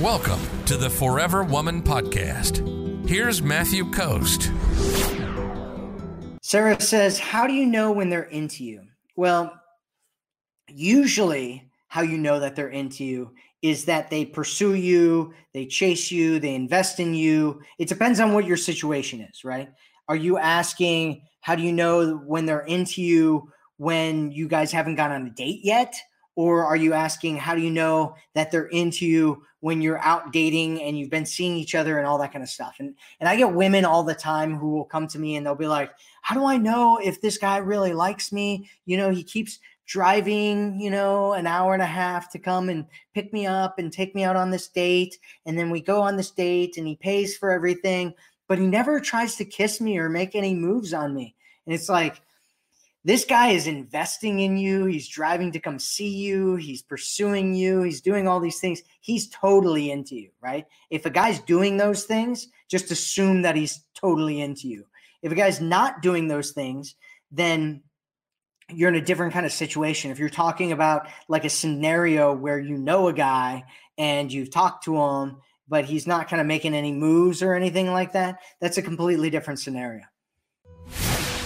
Welcome to the Forever Woman Podcast. Here's Matthew Coast. Sarah says, How do you know when they're into you? Well, usually, how you know that they're into you is that they pursue you, they chase you, they invest in you. It depends on what your situation is, right? Are you asking, How do you know when they're into you when you guys haven't gone on a date yet? Or are you asking, How do you know that they're into you when you're out dating and you've been seeing each other and all that kind of stuff. And and I get women all the time who will come to me and they'll be like, "How do I know if this guy really likes me? You know, he keeps driving, you know, an hour and a half to come and pick me up and take me out on this date, and then we go on this date and he pays for everything, but he never tries to kiss me or make any moves on me." And it's like, this guy is investing in you. He's driving to come see you. He's pursuing you. He's doing all these things. He's totally into you, right? If a guy's doing those things, just assume that he's totally into you. If a guy's not doing those things, then you're in a different kind of situation. If you're talking about like a scenario where you know a guy and you've talked to him, but he's not kind of making any moves or anything like that, that's a completely different scenario.